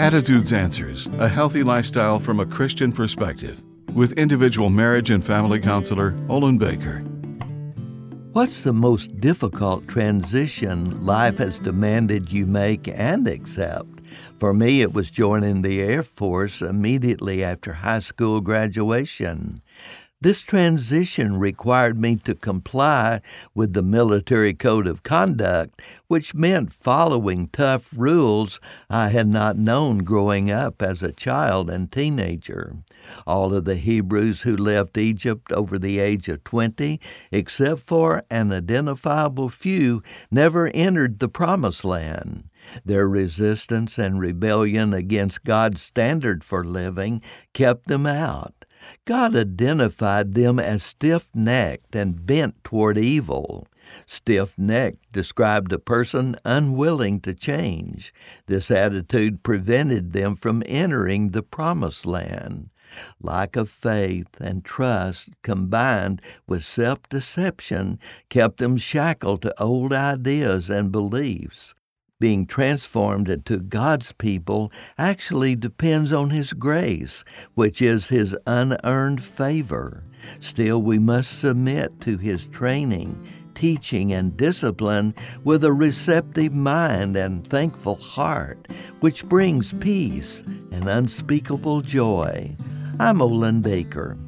Attitudes Answers A Healthy Lifestyle from a Christian Perspective with individual marriage and family counselor Olin Baker. What's the most difficult transition life has demanded you make and accept? For me, it was joining the Air Force immediately after high school graduation. This transition required me to comply with the military code of conduct, which meant following tough rules I had not known growing up as a child and teenager. All of the Hebrews who left Egypt over the age of 20, except for an identifiable few, never entered the Promised Land. Their resistance and rebellion against God's standard for living kept them out. God identified them as stiff necked and bent toward evil. Stiff necked described a person unwilling to change. This attitude prevented them from entering the promised land. Lack of faith and trust combined with self deception kept them shackled to old ideas and beliefs being transformed into God's people actually depends on His grace, which is His unearned favor. Still, we must submit to His training, teaching, and discipline with a receptive mind and thankful heart, which brings peace and unspeakable joy. I'm Olin Baker.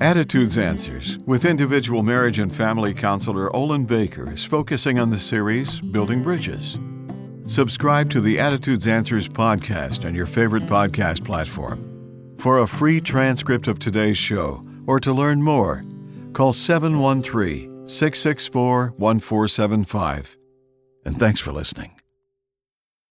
Attitudes Answers with individual marriage and family counselor Olin Baker is focusing on the series Building Bridges. Subscribe to the Attitudes Answers podcast on your favorite podcast platform. For a free transcript of today's show or to learn more, call 713 664 1475. And thanks for listening.